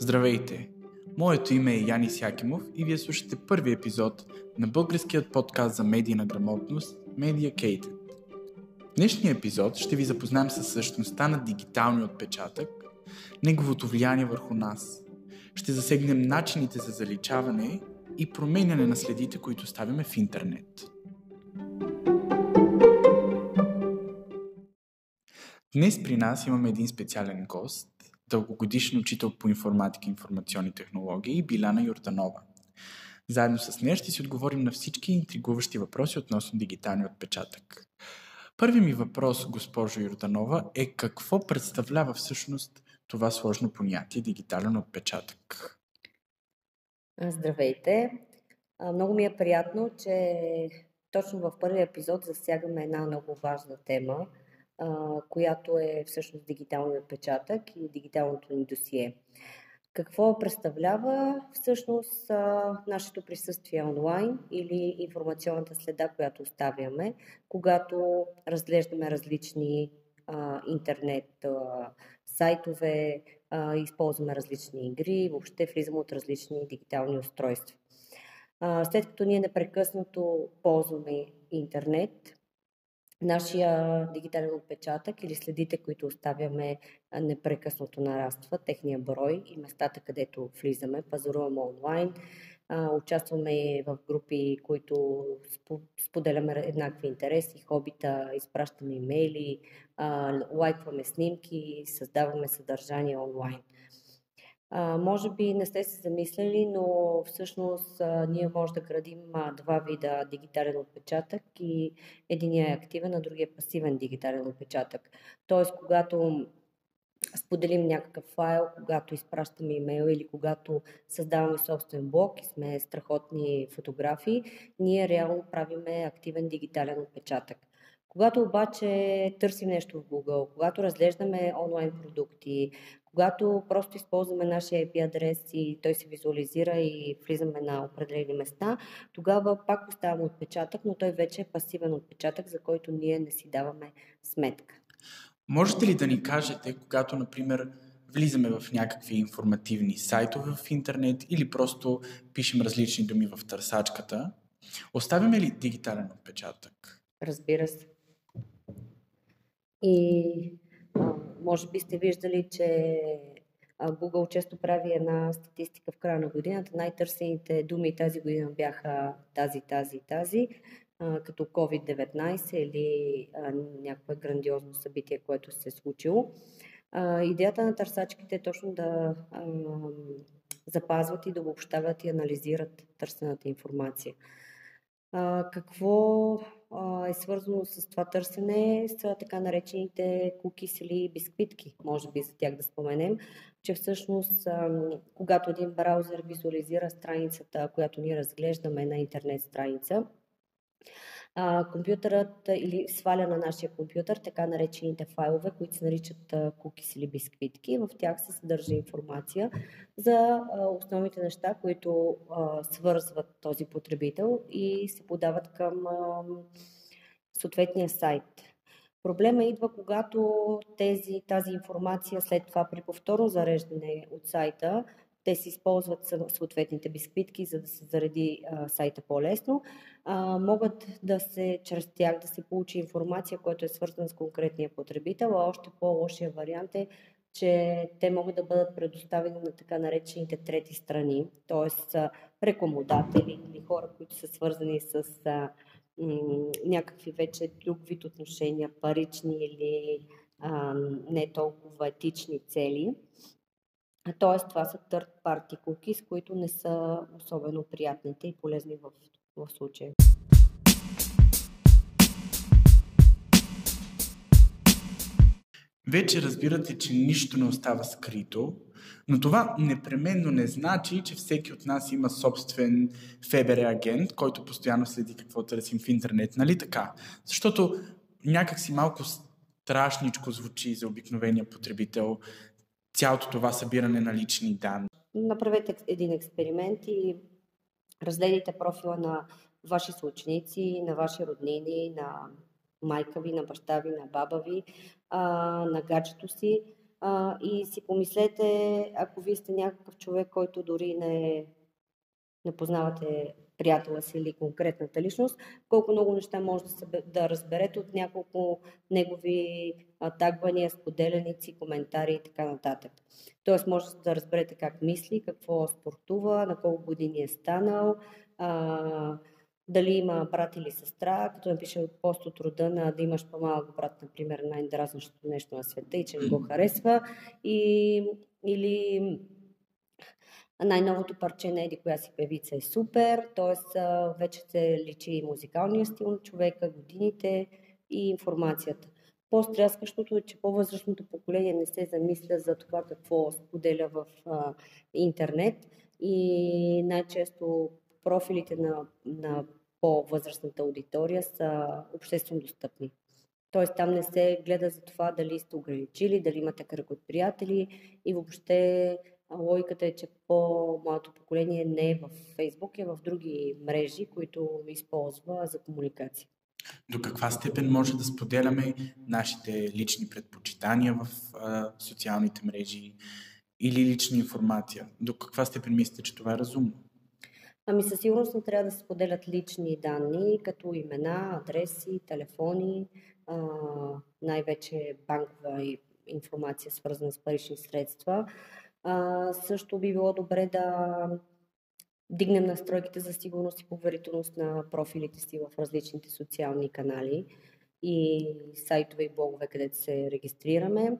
Здравейте! Моето име е Янис Якимов и вие слушате първи епизод на българският подкаст за медийна грамотност Mediacated. В днешния епизод ще ви запознаем с същността на дигиталния отпечатък, неговото влияние върху нас. Ще засегнем начините за заличаване и променяне на следите, които ставяме в интернет. Днес при нас имаме един специален гост, дългогодишен учител по информатика и информационни технологии Биляна Йорданова. Заедно с нея ще си отговорим на всички интригуващи въпроси относно дигиталния отпечатък. Първи ми въпрос, госпожо Йорданова, е какво представлява всъщност това сложно понятие дигитален отпечатък? Здравейте! Много ми е приятно, че точно в първия епизод засягаме една много важна тема – която е всъщност дигиталният отпечатък и дигиталното ни досие. Какво представлява всъщност нашето присъствие онлайн или информационната следа, която оставяме, когато разглеждаме различни интернет сайтове, използваме различни игри, въобще влизаме от различни дигитални устройства. След като ние непрекъснато ползваме интернет, Нашия дигитален отпечатък или следите, които оставяме непрекъснато нараства, техния брой и местата, където влизаме, пазаруваме онлайн, участваме в групи, които споделяме еднакви интереси, хобита, изпращаме имейли, лайкваме снимки, създаваме съдържание онлайн. А, може би не сте се замисляли, но всъщност а, ние може да градим а, два вида дигитален отпечатък и единия е активен, а другия е пасивен дигитален отпечатък. Тоест, когато споделим някакъв файл, когато изпращаме имейл или когато създаваме собствен блог и сме страхотни фотографии, ние реално правиме активен дигитален отпечатък. Когато обаче търсим нещо в Google, когато разглеждаме онлайн продукти, когато просто използваме нашия IP адрес и той се визуализира и влизаме на определени места, тогава пак оставаме отпечатък, но той вече е пасивен отпечатък, за който ние не си даваме сметка. Можете ли да ни кажете, когато, например, влизаме в някакви информативни сайтове в интернет или просто пишем различни думи в търсачката, оставяме ли дигитален отпечатък? Разбира се. И може би сте виждали, че Google често прави една статистика в края на годината. Най-търсените думи тази година бяха тази, тази, тази, като COVID-19 или някакво грандиозно събитие, което се е случило. Идеята на търсачките е точно да запазват и да обобщават и анализират търсената информация. А, какво а, е свързано с това търсене са така наречените кукис или бисквитки, може би за тях да споменем, че всъщност а, когато един браузър визуализира страницата, която ние разглеждаме на интернет страница, компютърът или сваля на нашия компютър така наречените файлове, които се наричат кукис или бисквитки. В тях се съдържа информация за основните неща, които свързват този потребител и се подават към съответния сайт. Проблема идва, когато тези, тази информация след това при повторно зареждане от сайта те си използват съответните бисквитки, за да се зареди а, сайта по-лесно. А, могат да се, чрез тях да се получи информация, която е свързана с конкретния потребител, а още по-лошия вариант е, че те могат да бъдат предоставени на така наречените трети страни, т.е. рекомодатели или хора, които са свързани с а, м- някакви вече друг вид отношения, парични или а, не толкова етични цели. Тоест, това са third party cookies, които не са особено приятните и полезни в, в случая. Вече разбирате, че нищо не остава скрито, но това непременно не значи, че всеки от нас има собствен ФБР агент, който постоянно следи какво търсим в интернет, нали така? Защото някак си малко страшничко звучи за обикновения потребител цялото това събиране на лични данни? Направете един експеримент и разгледайте профила на ваши съученици, на ваши роднини, на майка ви, на баща ви, на баба ви, на гаджето си и си помислете, ако вие сте някакъв човек, който дори не, не познавате приятела си или конкретната личност, колко много неща може да, се, да разберете от няколко негови тагвания, споделяници, коментари и така нататък. Тоест може да разберете как мисли, какво спортува, на колко години е станал, а, дали има брат или сестра, като напише пост от рода на да имаш по-малък брат, например, най-дразнащото нещо на света и че не го харесва, и, или най-новото парче на Еди, коя си певица е супер, т.е. вече се личи и музикалния стил на човека, годините и информацията. По-стряскащото е, че по-възрастното поколение не се замисля за това какво споделя в а, интернет и най-често профилите на, на по-възрастната аудитория са обществено достъпни. Тоест там не се гледа за това дали сте ограничили, дали имате кръг от приятели и въобще логиката е, че по-малото поколение не е в Фейсбук, е в други мрежи, които използва за комуникация. До каква степен може да споделяме нашите лични предпочитания в а, социалните мрежи или лична информация? До каква степен мислите, че това е разумно? Ами със сигурност не трябва да се споделят лични данни, като имена, адреси, телефони, а, най-вече банкова информация, свързана с парични средства. А, също би било добре да дигнем настройките за сигурност и поверителност на профилите си в различните социални канали и сайтове и блогове, където се регистрираме.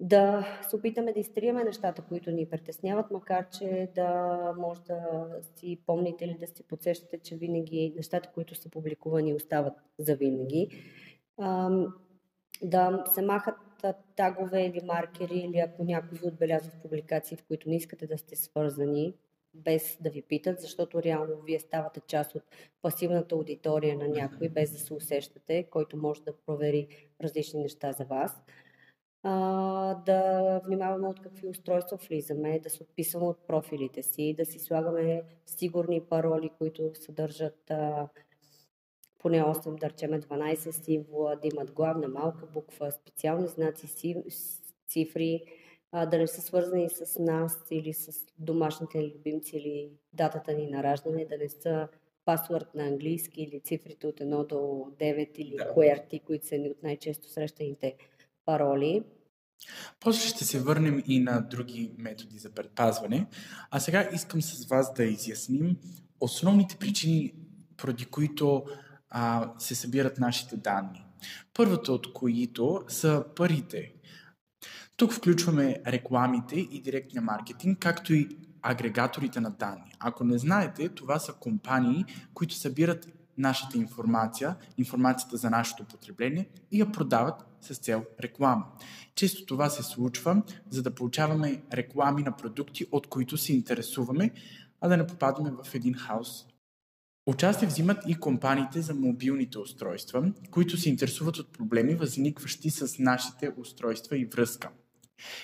Да се опитаме да изтриеме нещата, които ни притесняват, макар че да може да си помните или да си подсещате, че винаги нещата, които са публикувани, остават за винаги. Да се махат тагове или маркери, или ако някой ви отбелязва в публикации, в които не искате да сте свързани, без да ви питат, защото реално вие ставате част от пасивната аудитория на някой, без да се усещате, който може да провери различни неща за вас. А, да внимаваме от какви устройства влизаме, да се отписваме от профилите си, да си слагаме сигурни пароли, които съдържат а, поне 8, да речеме 12 символа, да имат главна малка буква, специални знаци, цифри, да не са свързани с нас или с домашните любимци или датата ни на раждане, да не са пасворд на английски или цифрите от 1 до 9 или да. QWERTY, които са ни от най-често срещаните пароли. После ще се върнем и на други методи за предпазване. А сега искам с вас да изясним основните причини, поради които а, се събират нашите данни. Първото от които са парите. Тук включваме рекламите и директния маркетинг, както и агрегаторите на данни. Ако не знаете, това са компании, които събират нашата информация, информацията за нашето потребление и я продават с цел реклама. Често това се случва, за да получаваме реклами на продукти, от които се интересуваме, а да не попадаме в един хаос Участие взимат и компаниите за мобилните устройства, които се интересуват от проблеми, възникващи с нашите устройства и връзка.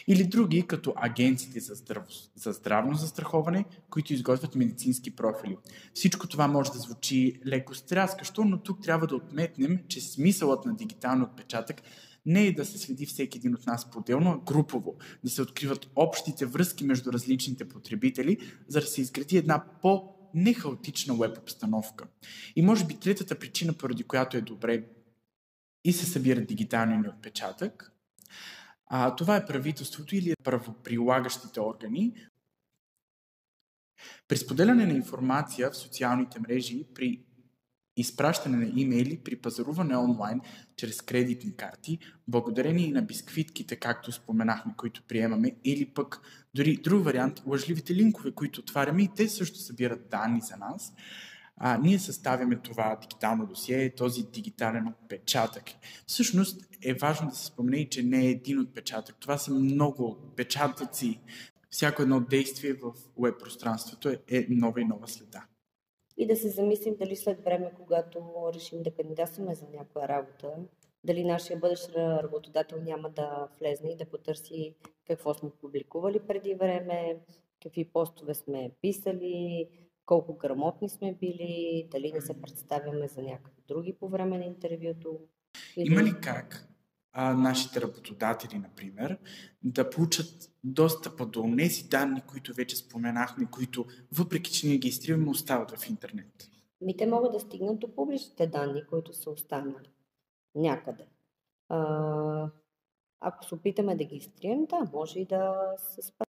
Или други, като агенциите за, здрав... за здравно застраховане, които изготвят медицински профили. Всичко това може да звучи леко стряскащо, но тук трябва да отметнем, че смисълът на дигиталния отпечатък не е да се следи всеки един от нас по-отделно, а групово, да се откриват общите връзки между различните потребители, за да се изгради една по- нехаотична веб обстановка. И може би третата причина, поради която е добре и се събира дигиталния ни отпечатък, а, това е правителството или правоприлагащите органи. При споделяне на информация в социалните мрежи при изпращане на имейли при пазаруване онлайн чрез кредитни карти, благодарение и на бисквитките, както споменахме, които приемаме, или пък дори друг вариант, лъжливите линкове, които отваряме и те също събират данни за нас. А, ние съставяме това дигитално досие, този дигитален отпечатък. Всъщност е важно да се спомене и, че не е един отпечатък. Това са много отпечатъци. Всяко едно действие в веб пространството е, е нова и нова следа и да се замислим дали след време, когато решим да кандидатстваме за някоя работа, дали нашия бъдещ работодател няма да влезне и да потърси какво сме публикували преди време, какви постове сме писали, колко грамотни сме били, дали не се представяме за някакви други по време на интервюто. Има ли как а, нашите работодатели, например, да получат достъпа до тези данни, които вече споменахме, които въпреки, че ние ги изтриваме, остават в интернет? Ми те могат да стигнат до публичните данни, които са останали някъде. А, ако се опитаме да ги изтрием, да, може и да се справим.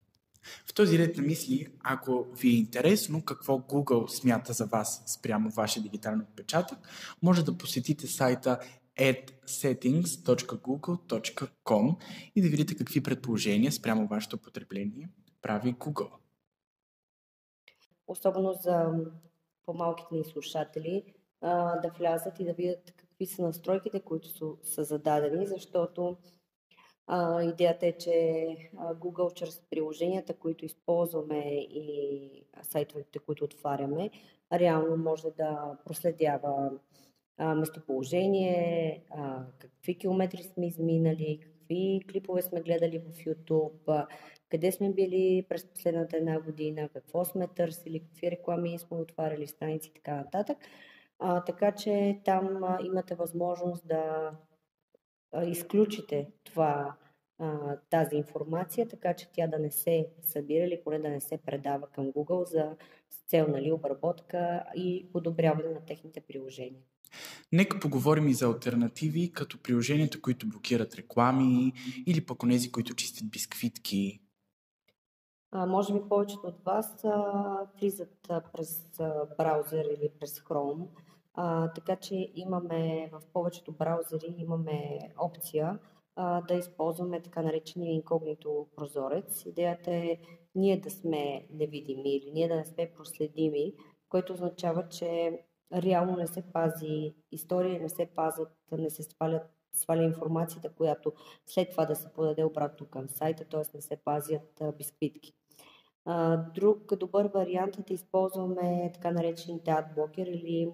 В този ред на мисли, ако ви е интересно какво Google смята за вас спрямо вашия дигитален отпечатък, може да посетите сайта adsettings.google.com и да видите какви предположения спрямо вашето потребление прави Google. Особено за по-малките ни слушатели, да влязат и да видят какви са настройките, които са, са зададени, защото а, идеята е, че Google чрез приложенията, които използваме и сайтовете, които отваряме, реално може да проследява местоположение, какви километри сме изминали, какви клипове сме гледали в YouTube, къде сме били през последната една година, какво сме търсили, какви реклами сме отваряли, страници и така нататък. А, така че там имате възможност да а, изключите това, а, тази информация, така че тя да не се събира или поне да не се предава към Google за цел нали, обработка и подобряване на техните приложения. Нека поговорим и за альтернативи, като приложенията, които блокират реклами или пък онези, които чистят бисквитки. А, може би повечето от вас а, влизат а, през а, браузър или през Chrome, а, така че имаме в повечето браузъри имаме опция а, да използваме така наречения инкогнито прозорец. Идеята е ние да сме невидими или ние да не сме проследими, което означава, че реално не се пази история, не се пазят, не се свалят, сваля информацията, която след това да се подаде обратно към сайта, т.е. не се пазят бисквитки. Друг добър вариант е да използваме така наречените адблокер или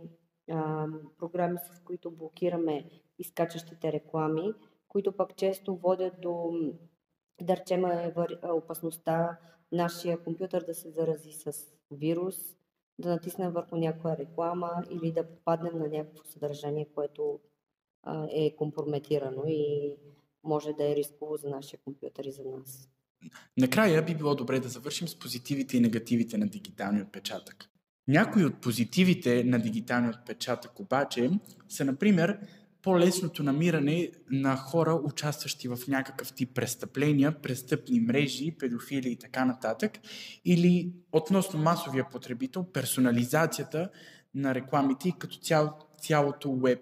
програми, с които блокираме изкачащите реклами, които пък често водят до, да речем, опасността нашия компютър да се зарази с вирус, да натиснем върху някоя реклама или да попаднем на някакво съдържание, което е компрометирано и може да е рисково за нашия компютър и за нас. Накрая би било добре да завършим с позитивите и негативите на дигиталния отпечатък. Някои от позитивите на дигиталния отпечатък обаче са, например, по-лесното намиране на хора, участващи в някакъв тип престъпления, престъпни мрежи, педофили и така нататък, или относно масовия потребител, персонализацията на рекламите и като цяло, цялото веб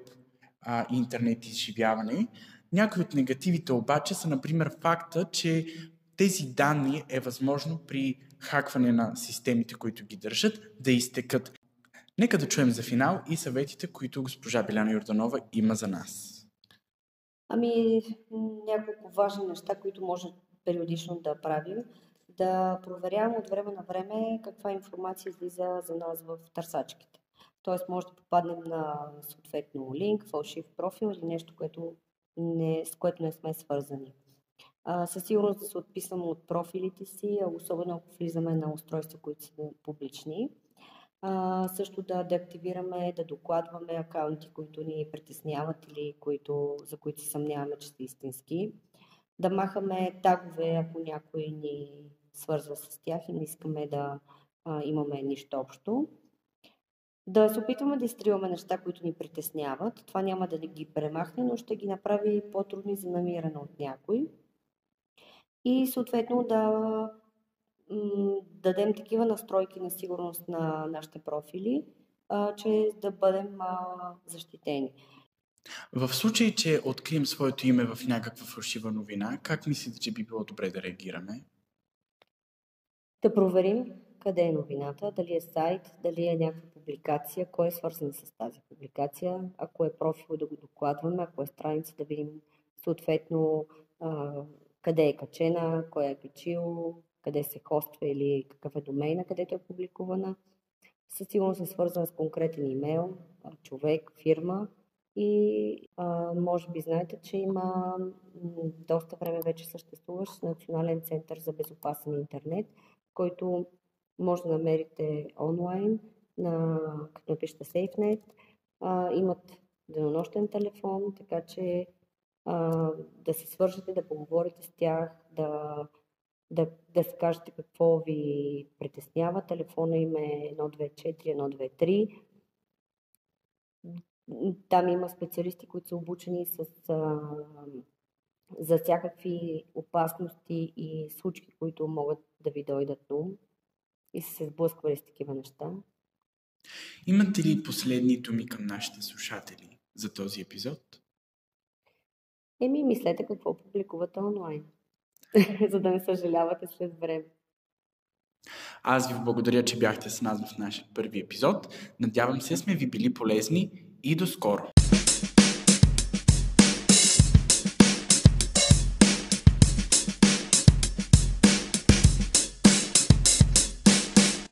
интернет изживяване. Някои от негативите обаче са, например, факта, че тези данни е възможно при хакване на системите, които ги държат, да изтекат. Нека да чуем за финал и съветите, които госпожа Беляна Йорданова има за нас. Ами, няколко важни неща, които може периодично да правим. Да проверявам от време на време каква информация излиза за нас в търсачките. Тоест, може да попаднем на съответно линк, фалшив профил или нещо, което не, с което не сме свързани. А, със сигурност да се отписваме от профилите си, особено ако влизаме на устройства, които са публични. А, също да деактивираме, да докладваме акаунти, които ни притесняват или които, за които си съмняваме, че са истински. Да махаме тагове, ако някой ни свързва с тях и не искаме да а, имаме нищо общо. Да се опитваме да изтриваме неща, които ни притесняват. Това няма да ги премахне, но ще ги направи по-трудни за намиране от някой и съответно да дадем такива настройки на сигурност на нашите профили, а, че да бъдем а, защитени. В случай, че открием своето име в някаква фалшива новина, как мислите, че би било добре да реагираме? Да проверим къде е новината, дали е сайт, дали е някаква публикация, кой е свързан с тази публикация, ако е профил да го докладваме, ако е страница да видим съответно къде е качена, кой е качил, къде се хоства или какъв е домейна, където е публикувана. Със сигурност е свързана с конкретен имейл, човек, фирма и а, може би знаете, че има доста време вече съществуващ Национален център за безопасен интернет, който може да намерите онлайн, на, като напишете SafeNet. А, имат денонощен телефон, така че да се свържете, да поговорите с тях, да, да, да се кажете какво ви притеснява. Телефона им е 124 123. Там има специалисти, които са обучени с, а, за всякакви опасности и случки, които могат да ви дойдат ум и са се сблъсквали с такива неща. Имате ли последни думи към нашите слушатели за този епизод? Еми, мислете какво публикувате онлайн, за да не съжалявате след време. Аз ви благодаря, че бяхте с нас в нашия първи епизод. Надявам се, сме ви били полезни и до скоро!